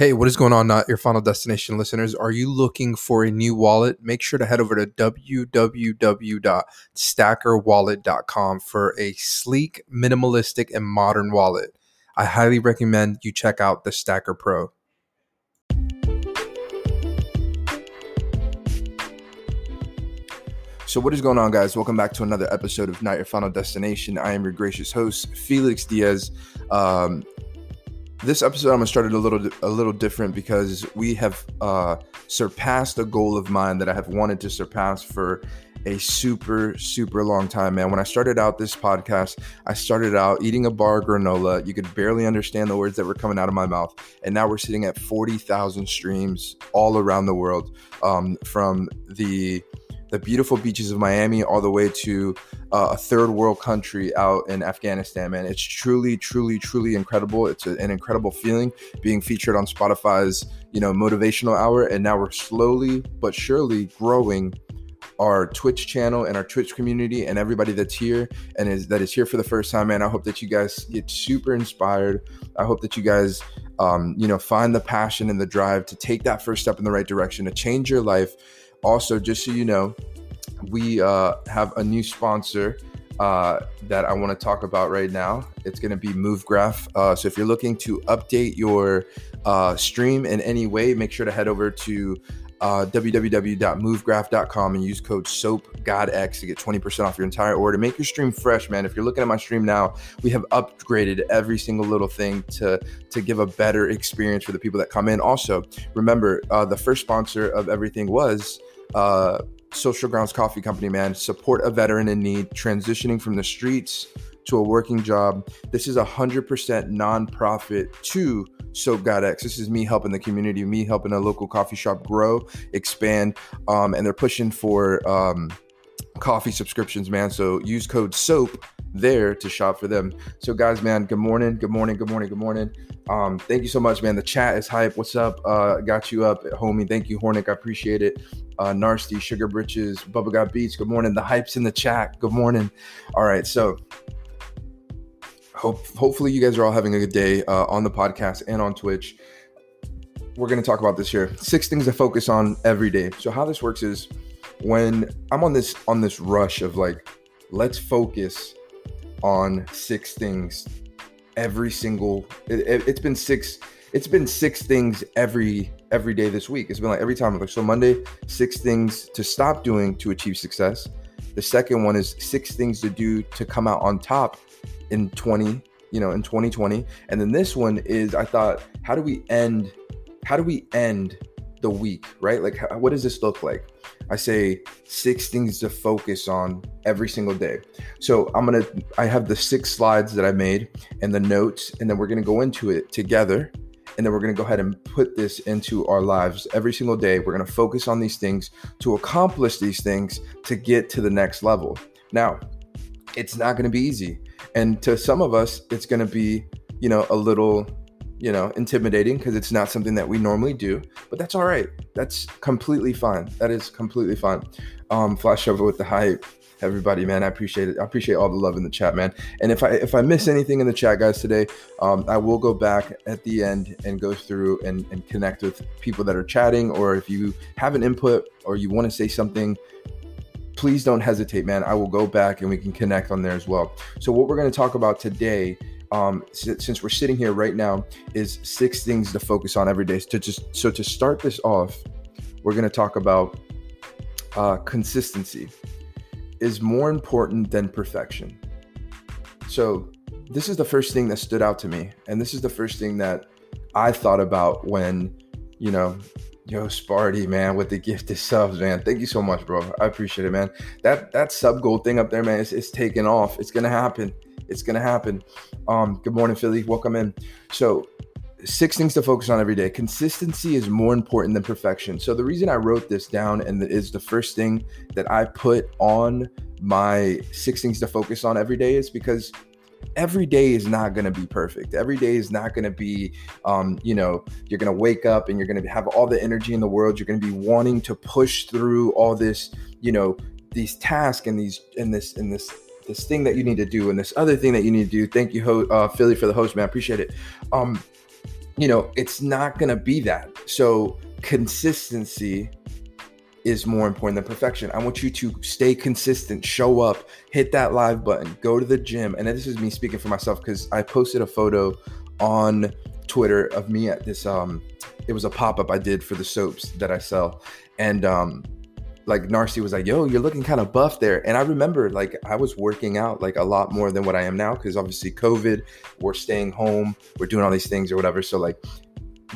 Hey, what is going on, not your final destination listeners? Are you looking for a new wallet? Make sure to head over to www.stackerwallet.com for a sleek, minimalistic, and modern wallet. I highly recommend you check out the Stacker Pro. So, what is going on, guys? Welcome back to another episode of Not Your Final Destination. I am your gracious host, Felix Diaz. Um, this episode I'm gonna start it a little a little different because we have uh, surpassed a goal of mine that I have wanted to surpass for a super super long time, man. When I started out this podcast, I started out eating a bar granola. You could barely understand the words that were coming out of my mouth, and now we're sitting at forty thousand streams all around the world, um, from the the beautiful beaches of Miami all the way to uh, a third world country out in Afghanistan, man. It's truly, truly, truly incredible. It's a, an incredible feeling being featured on Spotify's, you know, motivational hour. And now we're slowly but surely growing our Twitch channel and our Twitch community and everybody that's here and is that is here for the first time, man. I hope that you guys get super inspired. I hope that you guys um, you know, find the passion and the drive to take that first step in the right direction, to change your life also, just so you know, we uh, have a new sponsor uh, that I want to talk about right now. It's going to be MoveGraph. Uh, so if you're looking to update your uh, stream in any way, make sure to head over to uh, www.movegraph.com and use code SOAPGodX to get 20% off your entire order. Make your stream fresh, man. If you're looking at my stream now, we have upgraded every single little thing to, to give a better experience for the people that come in. Also, remember, uh, the first sponsor of everything was uh, Social Grounds Coffee Company, man. Support a veteran in need, transitioning from the streets to a working job. This is a 100% nonprofit to Soap God X. This is me helping the community, me helping a local coffee shop grow, expand, um, and they're pushing for um, coffee subscriptions, man. So use code SOAP there to shop for them. So, guys, man, good morning, good morning, good morning, good morning. Um, thank you so much, man. The chat is hype. What's up? Uh, got you up, homie. Thank you, Hornick. I appreciate it. Uh, Narsty, Sugar Britches, Bubba Got Beats. Good morning. The hype's in the chat. Good morning. All right, so hope hopefully you guys are all having a good day uh, on the podcast and on Twitch. We're going to talk about this here. Six things to focus on every day. So how this works is when I'm on this on this rush of like, let's focus on six things every single it, it, it's been six it's been six things every every day this week. It's been like every time. Like so monday six things to stop doing to achieve success. The second one is six things to do to come out on top in 20 you know in 2020 and then this one is i thought how do we end how do we end the week right like what does this look like I say six things to focus on every single day. So I'm gonna, I have the six slides that I made and the notes, and then we're gonna go into it together. And then we're gonna go ahead and put this into our lives every single day. We're gonna focus on these things to accomplish these things to get to the next level. Now, it's not gonna be easy. And to some of us, it's gonna be, you know, a little you know, intimidating because it's not something that we normally do, but that's all right. That's completely fine. That is completely fine. Um, flash over with the hype, everybody, man. I appreciate it. I appreciate all the love in the chat, man. And if I if I miss anything in the chat, guys, today, um, I will go back at the end and go through and, and connect with people that are chatting, or if you have an input or you want to say something please don't hesitate, man. I will go back and we can connect on there as well. So, what we're going to talk about today um, since we're sitting here right now, is six things to focus on every day. To just so to start this off, we're going to talk about uh, consistency is more important than perfection. So this is the first thing that stood out to me, and this is the first thing that I thought about when, you know, yo Sparty man with the gift of subs, man. Thank you so much, bro. I appreciate it, man. That that sub goal thing up there, man, it's, it's taking off. It's gonna happen. It's gonna happen. Um, good morning, Philly. Welcome in. So, six things to focus on every day. Consistency is more important than perfection. So, the reason I wrote this down and is the first thing that I put on my six things to focus on every day is because every day is not going to be perfect. Every day is not going to be, um, you know, you're going to wake up and you're going to have all the energy in the world. You're going to be wanting to push through all this, you know, these tasks and these and this and this this thing that you need to do and this other thing that you need to do. Thank you, uh, Philly, for the host, man. I appreciate it. Um, you know, it's not going to be that. So consistency is more important than perfection. I want you to stay consistent, show up, hit that live button, go to the gym. And this is me speaking for myself because I posted a photo on Twitter of me at this um it was a pop-up I did for the soaps that I sell. And um like Narcy was like, "Yo, you're looking kind of buff there." And I remember like I was working out like a lot more than what I am now because obviously COVID, we're staying home, we're doing all these things or whatever. So like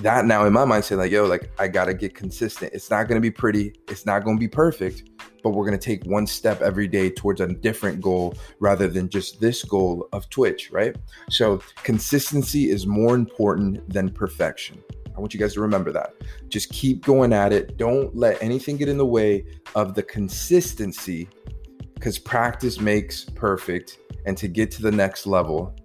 that now in my mind saying like, "Yo, like I got to get consistent. It's not to be pretty, it's not to be perfect, but we're to take one step every day towards a different goal rather than just this goal of Twitch, right? So, consistency is more important than perfection. I want you guys to remember that. Just keep going at it. Don't let anything get in the way of the consistency because practice makes perfect. And to get to the next level,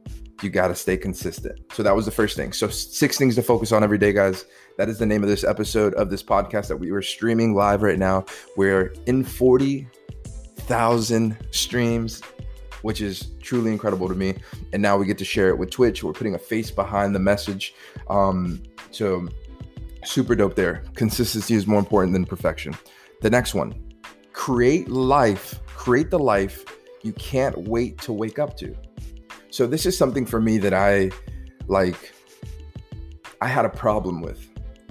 you got to stay consistent. So that was the first thing. So, six things to focus on every day, guys. That is the name of this episode of this podcast that we were streaming live right now. We're in 40,000 streams which is truly incredible to me. And now we get to share it with Twitch. We're putting a face behind the message. Um, so super dope there. Consistency is more important than perfection. The next one, create life, create the life you can't wait to wake up to. So this is something for me that I like I had a problem with.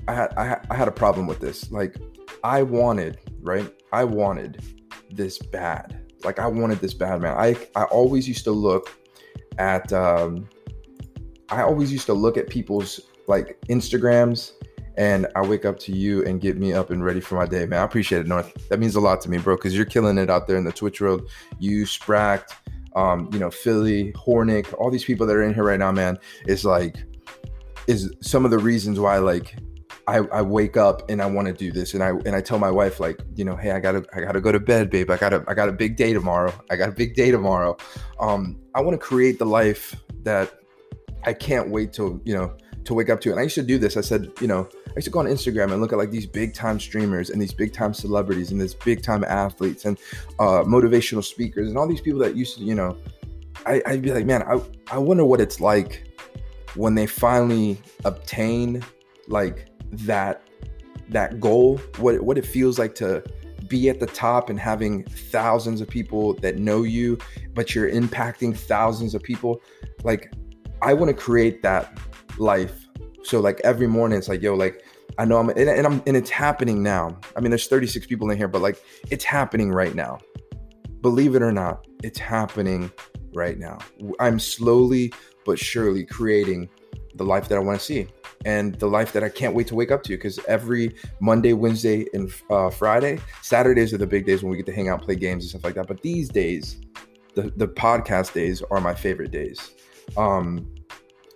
I had I, I had a problem with this. Like I wanted, right? I wanted this bad. Like I wanted this bad, man. I I always used to look at um I always used to look at people's like Instagrams and I wake up to you and get me up and ready for my day, man. I appreciate it, North. That means a lot to me, bro, because you're killing it out there in the Twitch world. You, Spracked, um, you know, Philly, Hornick, all these people that are in here right now, man, is like, is some of the reasons why, like, I, I wake up and I want to do this and I and I tell my wife like you know hey I gotta I gotta go to bed babe I gotta I got a big day tomorrow I got a big day tomorrow um I want to create the life that I can't wait to you know to wake up to and I used to do this I said you know I used to go on Instagram and look at like these big time streamers and these big time celebrities and these big time athletes and uh, motivational speakers and all these people that used to you know I, I'd be like man I I wonder what it's like when they finally obtain like that that goal, what what it feels like to be at the top and having thousands of people that know you, but you're impacting thousands of people. Like I want to create that life. So like every morning it's like, yo, like I know I'm and, and I'm and it's happening now. I mean, there's 36 people in here, but like it's happening right now. Believe it or not, it's happening right now. I'm slowly but surely creating the life that I want to see and the life that I can't wait to wake up to. Because every Monday, Wednesday, and uh, Friday, Saturdays are the big days when we get to hang out, play games, and stuff like that. But these days, the the podcast days are my favorite days. Um,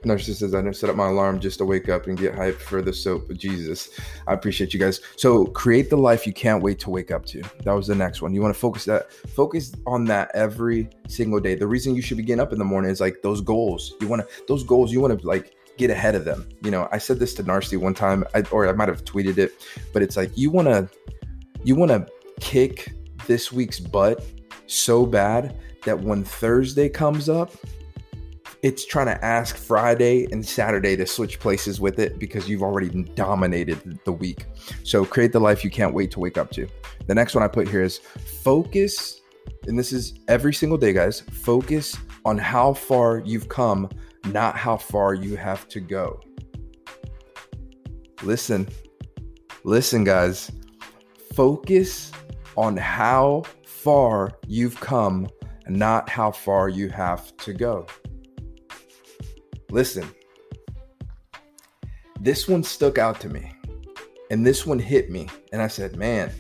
Narcissus says, I never set up my alarm just to wake up and get hyped for the soap. Jesus, I appreciate you guys. So create the life you can't wait to wake up to. That was the next one. You want to focus that, focus on that every single day. The reason you should be getting up in the morning is like those goals. You want to, those goals, you want to like get ahead of them. You know, I said this to Narcy one time, I, or I might have tweeted it, but it's like you want to you want to kick this week's butt so bad that when Thursday comes up, it's trying to ask Friday and Saturday to switch places with it because you've already dominated the week. So create the life you can't wait to wake up to. The next one I put here is focus, and this is every single day, guys. Focus on how far you've come not how far you have to go. Listen, listen, guys. Focus on how far you've come, not how far you have to go. Listen, this one stuck out to me, and this one hit me, and I said, man,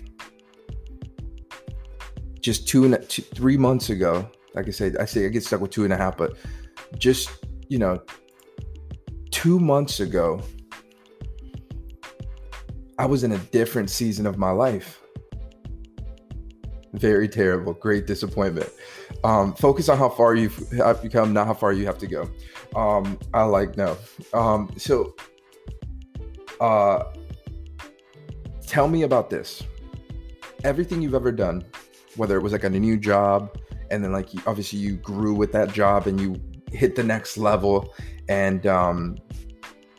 just two and two, three months ago, like I said, I say I get stuck with two and a half, but just you know, two months ago, I was in a different season of my life. Very terrible, great disappointment. Um, focus on how far you've become, not how far you have to go. Um, I like no. Um, so, uh, tell me about this. Everything you've ever done, whether it was like a new job, and then like obviously you grew with that job and you hit the next level and um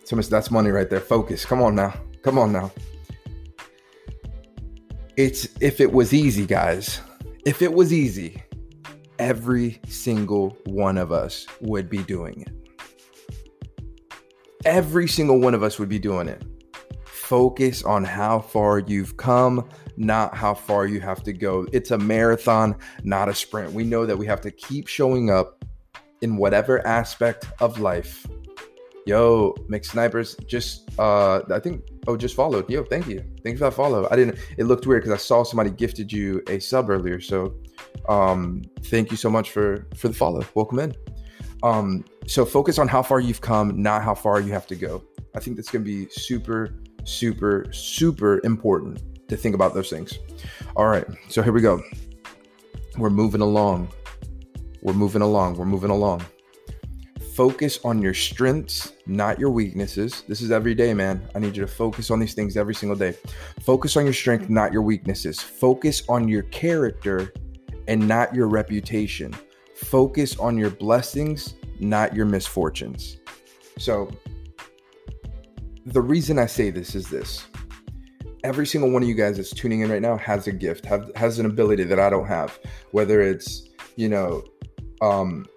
Thomas, that's money right there. Focus. Come on now. Come on now. It's if it was easy, guys. If it was easy, every single one of us would be doing it. Every single one of us would be doing it. Focus on how far you've come, not how far you have to go. It's a marathon, not a sprint. We know that we have to keep showing up in whatever aspect of life. Yo, snipers, just uh I think oh just followed. Yo, thank you. Thanks for that follow. I didn't it looked weird because I saw somebody gifted you a sub earlier. So um thank you so much for for the follow. Welcome in. Um so focus on how far you've come, not how far you have to go. I think that's gonna be super, super, super important to think about those things. All right, so here we go. We're moving along. We're moving along. We're moving along. Focus on your strengths, not your weaknesses. This is every day, man. I need you to focus on these things every single day. Focus on your strength, not your weaknesses. Focus on your character and not your reputation. Focus on your blessings, not your misfortunes. So, the reason I say this is this every single one of you guys that's tuning in right now has a gift, have, has an ability that I don't have, whether it's, you know, um,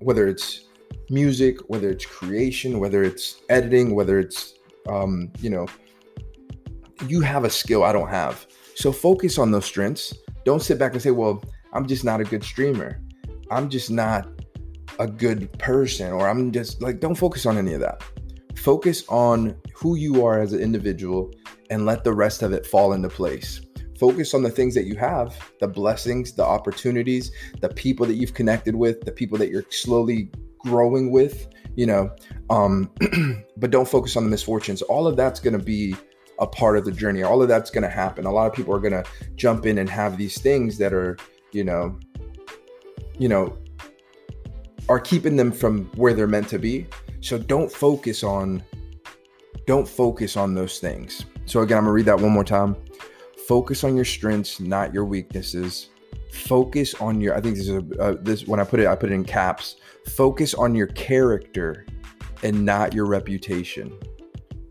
whether it's music, whether it's creation, whether it's editing, whether it's, um, you know, you have a skill I don't have. So focus on those strengths. Don't sit back and say, well, I'm just not a good streamer. I'm just not a good person, or I'm just like, don't focus on any of that. Focus on who you are as an individual and let the rest of it fall into place. Focus on the things that you have, the blessings, the opportunities, the people that you've connected with, the people that you're slowly growing with, you know. Um, but don't focus on the misfortunes. All of that's going to be a part of the journey. All of that's going to happen. A lot of people are going to jump in and have these things that are, you know, you know, are keeping them from where they're meant to be. So don't focus on don't focus on those things. So again, I'm gonna read that one more time. Focus on your strengths, not your weaknesses. Focus on your. I think this is a, uh, this when I put it, I put it in caps. Focus on your character and not your reputation.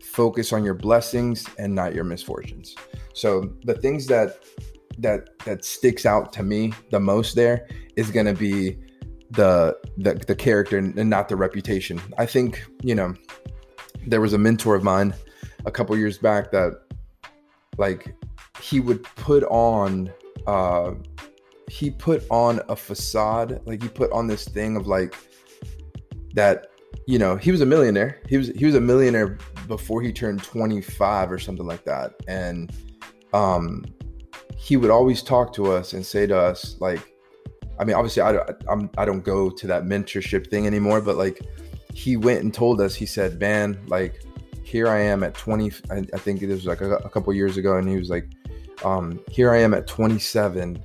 Focus on your blessings and not your misfortunes. So the things that that that sticks out to me the most there is going to be the, the the character and not the reputation. I think you know there was a mentor of mine a couple years back that like he would put on uh he put on a facade like he put on this thing of like that you know he was a millionaire he was he was a millionaire before he turned 25 or something like that and um he would always talk to us and say to us like i mean obviously i I'm, i don't go to that mentorship thing anymore but like he went and told us he said man like here I am at 20. I, I think it was like a, a couple years ago, and he was like, um, here I am at 27.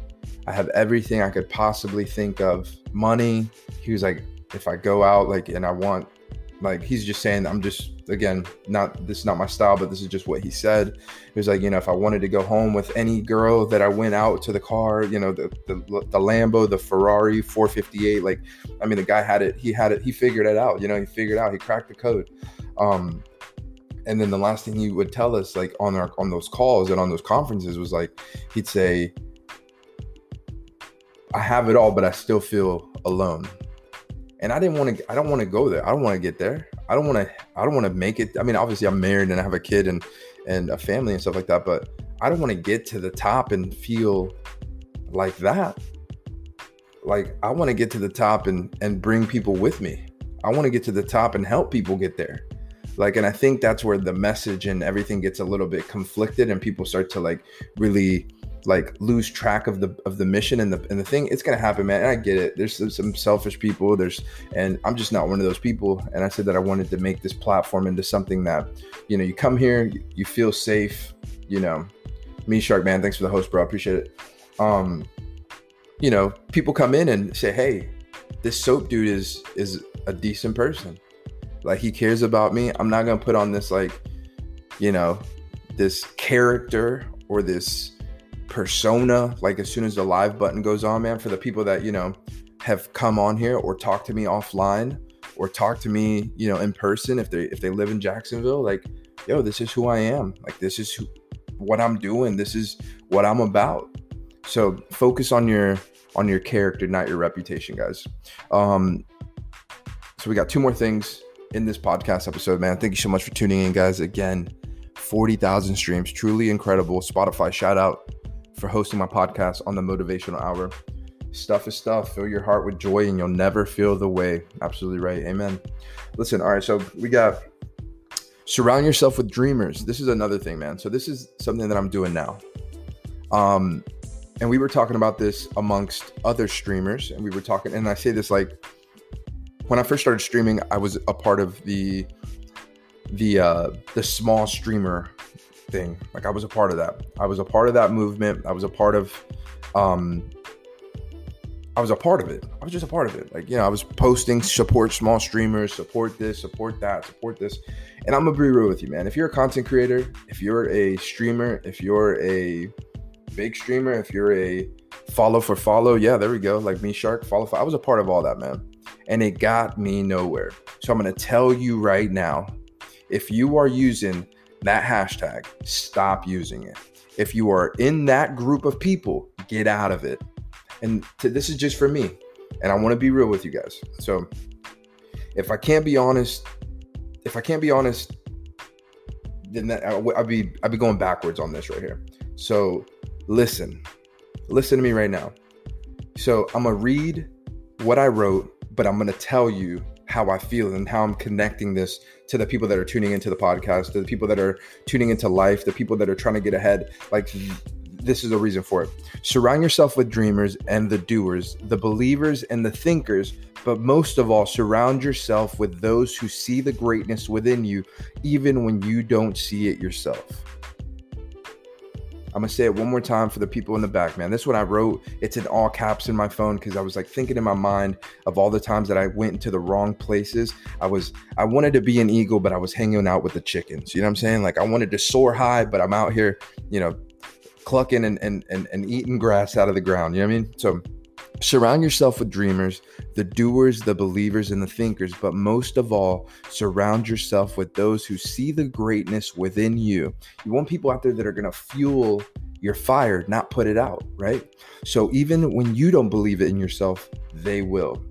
I have everything I could possibly think of. Money. He was like, if I go out, like, and I want, like, he's just saying, I'm just, again, not, this is not my style, but this is just what he said. He was like, you know, if I wanted to go home with any girl that I went out to the car, you know, the, the, the Lambo, the Ferrari 458, like, I mean, the guy had it, he had it, he figured it out, you know, he figured out, he cracked the code. Um, and then the last thing he would tell us like on our on those calls and on those conferences was like he'd say i have it all but i still feel alone. And i didn't want to i don't want to go there. I don't want to get there. I don't want to i don't want to make it. I mean obviously i'm married and i have a kid and and a family and stuff like that but i don't want to get to the top and feel like that. Like i want to get to the top and and bring people with me. I want to get to the top and help people get there. Like and i think that's where the message and everything gets a little bit conflicted and people start to like really like lose track of the of the mission and the and the thing it's gonna happen man and i get it. There's some, some selfish people there's and i'm just not one of those people and i said that i wanted to make this platform into something that you know you come here you, you feel safe you know. Me shark man thanks for the host bro I appreciate it. Um you know people come in and say hey this soap dude is is a decent person. Like he cares about me. I'm not gonna put on this like, you know, this character or this persona. Like as soon as the live button goes on, man, for the people that you know have come on here or talk to me offline, or talk to me, you know, in person if they if they live in Jacksonville, like, yo, this is who I am. Like this is who, what I'm doing. This is what I'm about. So focus on your on your character, not your reputation, guys. Um, so we got two more things in this podcast episode, man. Thank you so much for tuning in, guys. Again, 40,000 streams, truly incredible. Spotify, shout out for hosting my podcast on the Motivational Hour. Stuff is stuff. Fill your heart with joy and you'll never feel the way. Absolutely right. Amen. Listen, all right, so we got surround yourself with dreamers. This is another thing, man. So this is something that I'm doing now. Um, and we were talking about this amongst other streamers, and we were talking, and I say this like when I first started streaming, I was a part of the the uh the small streamer thing. Like I was a part of that. I was a part of that movement. I was a part of um I was a part of it. I was just a part of it. Like, you know, I was posting support small streamers, support this, support that, support this. And I'm gonna be real with you, man. If you're a content creator, if you're a streamer, if you're a big streamer, if you're a follow for follow, yeah, there we go. Like me, Shark, follow. For, I was a part of all that, man, and it got me nowhere. So I'm gonna tell you right now, if you are using that hashtag, stop using it. If you are in that group of people, get out of it. And to, this is just for me, and I want to be real with you guys. So if I can't be honest, if I can't be honest, then that, I'll be I'll be going backwards on this right here. So listen, listen to me right now. So I'm gonna read what I wrote, but I'm gonna tell you how I feel and how I'm connecting this to the people that are tuning into the podcast, to the people that are tuning into life, the people that are trying to get ahead. Like this is the reason for it. Surround yourself with dreamers and the doers, the believers and the thinkers, but most of all, surround yourself with those who see the greatness within you, even when you don't see it yourself. I'm gonna say it one more time for the people in the back, man. This is what I wrote. It's in all caps in my phone because I was like thinking in my mind of all the times that I went into the wrong places. I was I wanted to be an eagle, but I was hanging out with the chickens. You know what I'm saying? Like I wanted to soar high, but I'm out here, you know, clucking and and and, and eating grass out of the ground. You know what I mean? So Surround yourself with dreamers, the doers, the believers, and the thinkers, but most of all, surround yourself with those who see the greatness within you. You want people out there that are going to fuel your fire, not put it out, right? So even when you don't believe it in yourself, they will.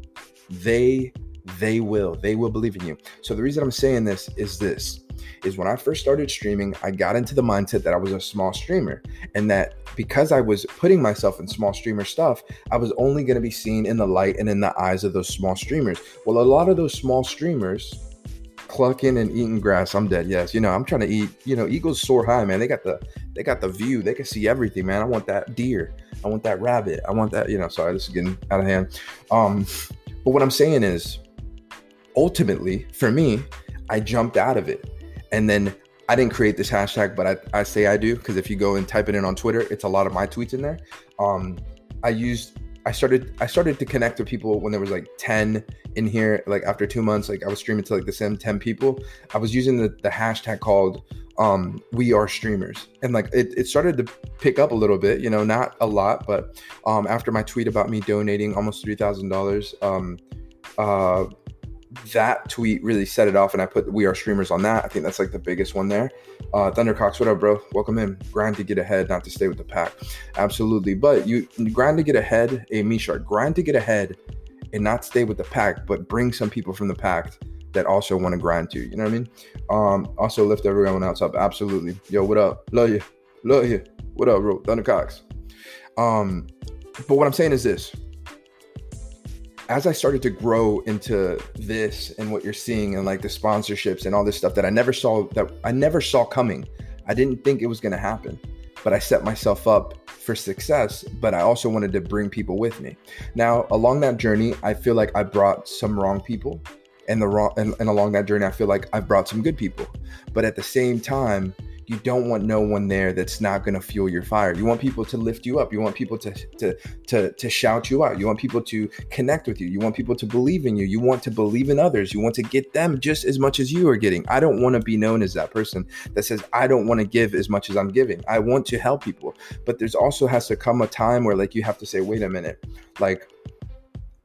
They they will. They will believe in you. So the reason I'm saying this is this is when I first started streaming, I got into the mindset that I was a small streamer and that because I was putting myself in small streamer stuff, I was only going to be seen in the light and in the eyes of those small streamers. Well, a lot of those small streamers clucking and eating grass. I'm dead. Yes, you know, I'm trying to eat. You know, eagles soar high, man. They got the they got the view. They can see everything, man. I want that deer. I want that rabbit. I want that. You know, sorry, this is getting out of hand. Um, but what I'm saying is, ultimately, for me, I jumped out of it. And then I didn't create this hashtag, but I, I say I do because if you go and type it in on Twitter, it's a lot of my tweets in there. Um, I used I started I started to connect with people when there was like 10 in here. Like after two months, like I was streaming to like the same 10 people. I was using the, the hashtag called um we are streamers. And like it, it started to pick up a little bit, you know, not a lot, but um after my tweet about me donating almost three thousand dollars, um uh that tweet really set it off and I put we are streamers on that. I think that's like the biggest one there. Uh Thundercox, what up, bro? Welcome in. Grind to get ahead, not to stay with the pack. Absolutely. But you grind to get ahead, a me shark, grind to get ahead and not stay with the pack, but bring some people from the pack that also want to grind too. You know what I mean? Um, also lift everyone else up. Absolutely. Yo, what up? Love you. Love you. What up, bro? Thundercox. Um, but what I'm saying is this as I started to grow into this and what you're seeing and like the sponsorships and all this stuff that I never saw that I never saw coming. I didn't think it was going to happen, but I set myself up for success, but I also wanted to bring people with me. Now, along that journey, I feel like I brought some wrong people and the wrong and, and along that journey I feel like I've brought some good people. But at the same time, you don't want no one there that's not going to fuel your fire. You want people to lift you up. You want people to, to to to shout you out. You want people to connect with you. You want people to believe in you. You want to believe in others. You want to get them just as much as you are getting. I don't want to be known as that person that says I don't want to give as much as I'm giving. I want to help people. But there's also has to come a time where like you have to say, "Wait a minute." Like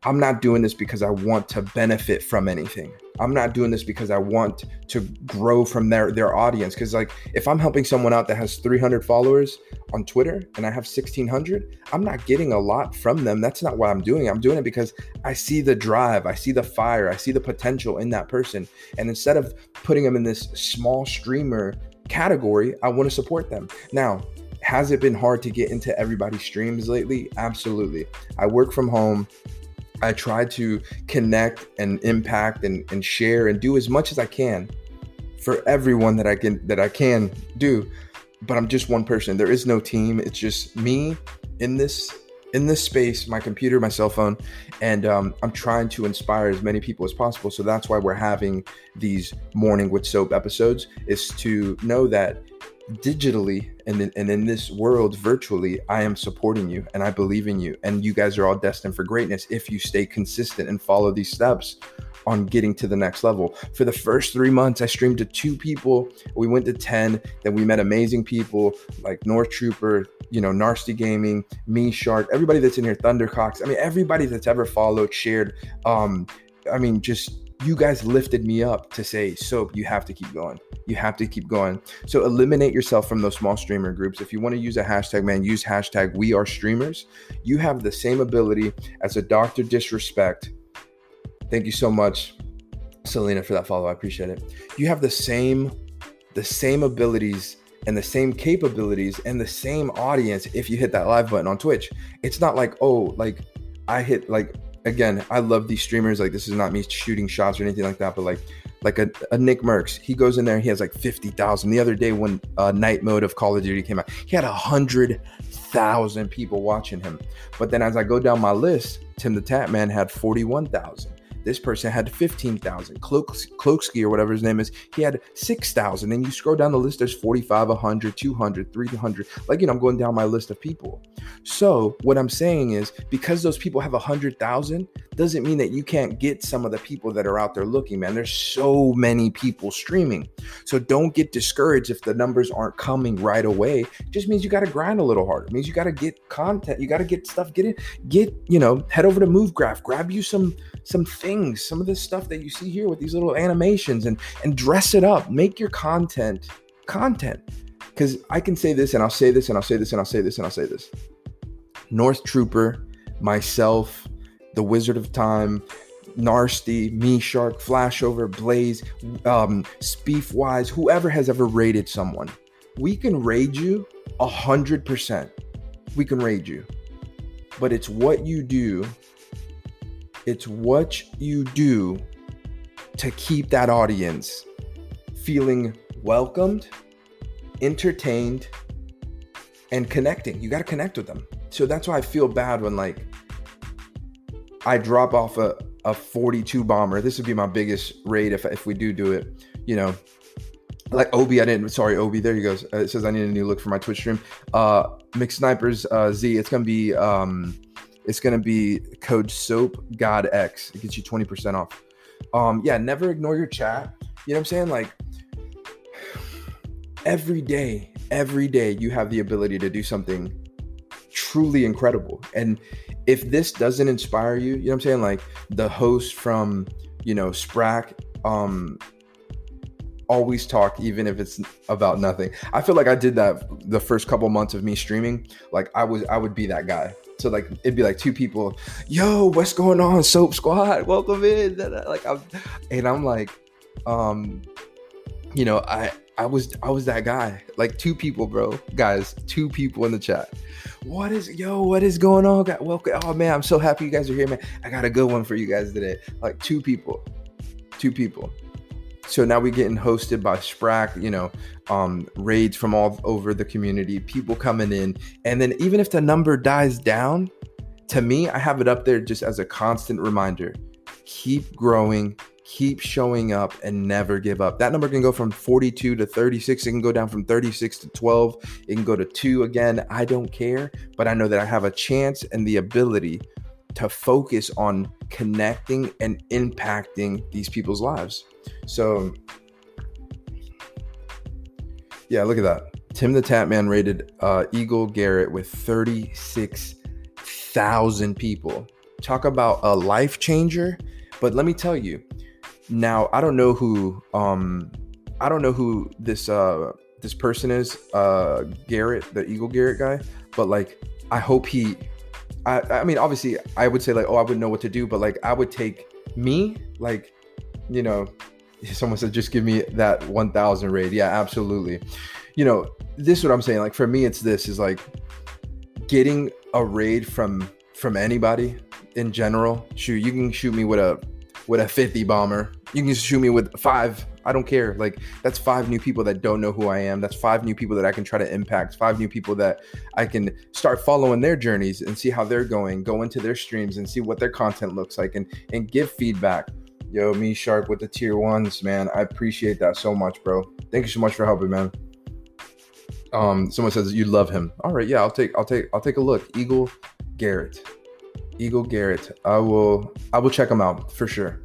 I'm not doing this because I want to benefit from anything. I'm not doing this because I want to grow from their their audience. Because like, if I'm helping someone out that has 300 followers on Twitter and I have 1,600, I'm not getting a lot from them. That's not why I'm doing it. I'm doing it because I see the drive, I see the fire, I see the potential in that person. And instead of putting them in this small streamer category, I want to support them. Now, has it been hard to get into everybody's streams lately? Absolutely. I work from home. I try to connect and impact and, and share and do as much as I can for everyone that I can that I can do. But I'm just one person. There is no team. It's just me in this in this space, my computer, my cell phone, and um, I'm trying to inspire as many people as possible. So that's why we're having these morning with soap episodes is to know that digitally and in, and in this world virtually i am supporting you and i believe in you. And you guys are all destined for greatness if you stay consistent and follow these steps on getting to the next level. For the first three months i streamed to two people. We went to 10 then we met amazing people like north trooper you know narsty gaming me shark everybody that's in here thundercocks. I mean everybody that's ever followed shared um i mean just you guys lifted me up to say, Soap, you have to keep going. You have to keep going. So eliminate yourself from those small streamer groups. If you want to use a hashtag, man, use hashtag we are streamers. You have the same ability as a Dr. Disrespect. Thank you so much, Selena, for that follow. I appreciate it. You have the same, the same abilities and the same capabilities and the same audience if you hit that live button on Twitch. It's not like, oh, like I hit like again, I love these streamers. Like this is not me shooting shots or anything like that, but like like a, a Nick Mercs, he goes in there, he has like fifty thousand. The other day when uh, night mode of Call of Duty came out, he had a hundred thousand people watching him. But then as I go down my list, Tim the Tatman had forty one thousand. This person had 15,000. Cloakski or whatever his name is, he had 6,000. And you scroll down the list, there's 45, 100, 200, 300. Like, you know, I'm going down my list of people. So what I'm saying is because those people have 100,000 doesn't mean that you can't get some of the people that are out there looking, man. There's so many people streaming. So don't get discouraged if the numbers aren't coming right away. It just means you got to grind a little harder. It means you got to get content. You got to get stuff, get it, get, you know, head over to MoveGraph, grab you some some things, some of this stuff that you see here with these little animations and and dress it up. Make your content content. Cuz I can say this and I'll say this and I'll say this and I'll say this and I'll say this. North Trooper, myself, the Wizard of Time, Narsty, Me Shark, Flashover, Blaze, um, Speef Wise, whoever has ever raided someone, we can raid you a hundred percent. We can raid you, but it's what you do it's what you do to keep that audience feeling welcomed, entertained, and connecting. You got to connect with them. So that's why I feel bad when like I drop off a, a 42 bomber. This would be my biggest raid if, if we do do it. You know, like Obi, I didn't. Sorry, Obi. There he goes. Uh, it says I need a new look for my Twitch stream. Uh, Mixed Snipers uh, Z. It's gonna be um it's going to be code soap god x. It gets you 20% off. Um yeah never ignore your chat. You know what i'm saying? Like every day every day you have the ability to do something truly incredible. And if this doesn't inspire you you know what i'm saying? Like the host from you know sprack um always talk even if it's about nothing. I feel like i did that the first couple months of me streaming. Like i was i would be that guy so like it'd be like two people, yo, what's going on, Soap Squad? Welcome in. Like I'm, and I'm like, um, you know, I I was I was that guy. Like two people, bro, guys, two people in the chat. What is yo? What is going on? Got welcome. Oh man, I'm so happy you guys are here, man. I got a good one for you guys today. Like two people, two people. So now we're getting hosted by Sprack, you know, um, raids from all over the community, people coming in. And then even if the number dies down, to me, I have it up there just as a constant reminder keep growing, keep showing up, and never give up. That number can go from 42 to 36. It can go down from 36 to 12. It can go to two again. I don't care, but I know that I have a chance and the ability to focus on connecting and impacting these people's lives. So, yeah, look at that. Tim the Tatman rated uh, Eagle Garrett with 36,000 people. talk about a life changer. But let me tell you, now I don't know who um I don't know who this uh this person is, uh Garrett, the Eagle Garrett guy, but like I hope he I I mean obviously I would say like, oh, I wouldn't know what to do, but like I would take me, like, you know, someone said just give me that 1000 raid. Yeah, absolutely. You know, this is what I'm saying. Like for me, it's this is like getting a raid from from anybody in general. Shoot, you can shoot me with a with a 50 bomber. You can shoot me with five. I don't care. Like that's five new people that don't know who I am. That's five new people that I can try to impact. Five new people that I can start following their journeys and see how they're going. Go into their streams and see what their content looks like and and give feedback. Yo, me Shark with the tier ones, man. I appreciate that so much, bro. Thank you so much for helping, man. Um, someone says you love him. All right, yeah, I'll take, I'll take, I'll take a look. Eagle Garrett. Eagle Garrett. I will I will check him out for sure.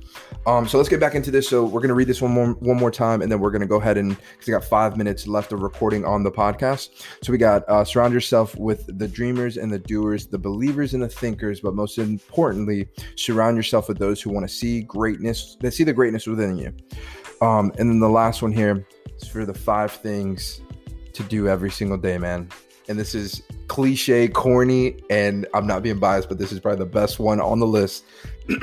Um, so let's get back into this. So we're gonna read this one more one more time, and then we're gonna go ahead and because we got five minutes left of recording on the podcast. So we got uh, surround yourself with the dreamers and the doers, the believers and the thinkers, but most importantly, surround yourself with those who want to see greatness, that see the greatness within you. Um, and then the last one here is for the five things to do every single day, man and this is cliche, corny, and I'm not being biased, but this is probably the best one on the list.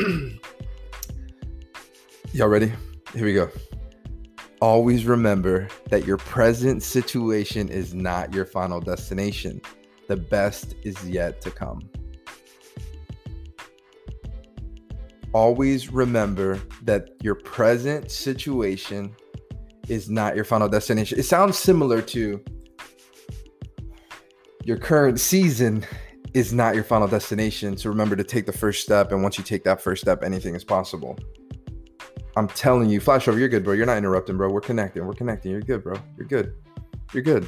Y'all ready? Here we go. Always remember that your present situation is not your final destination. The best is yet to come. Always remember that your present situation is not your final destination. It sounds similar to your current season is not your final destination. So remember to take the first step. And once you take that first step, anything is possible. I'm telling you, Flashover, you're good, bro. You're not interrupting, bro. We're connecting. We're connecting. You're good, bro. You're good. You're good.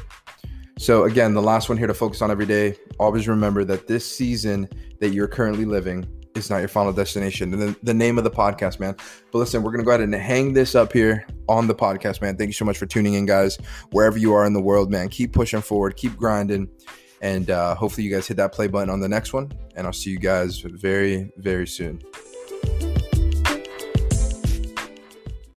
So again, the last one here to focus on every day. Always remember that this season that you're currently living is not your final destination. And then the name of the podcast, man. But listen, we're gonna go ahead and hang this up here on the podcast, man. Thank you so much for tuning in, guys. Wherever you are in the world, man, keep pushing forward, keep grinding. And uh, hopefully, you guys hit that play button on the next one. And I'll see you guys very, very soon.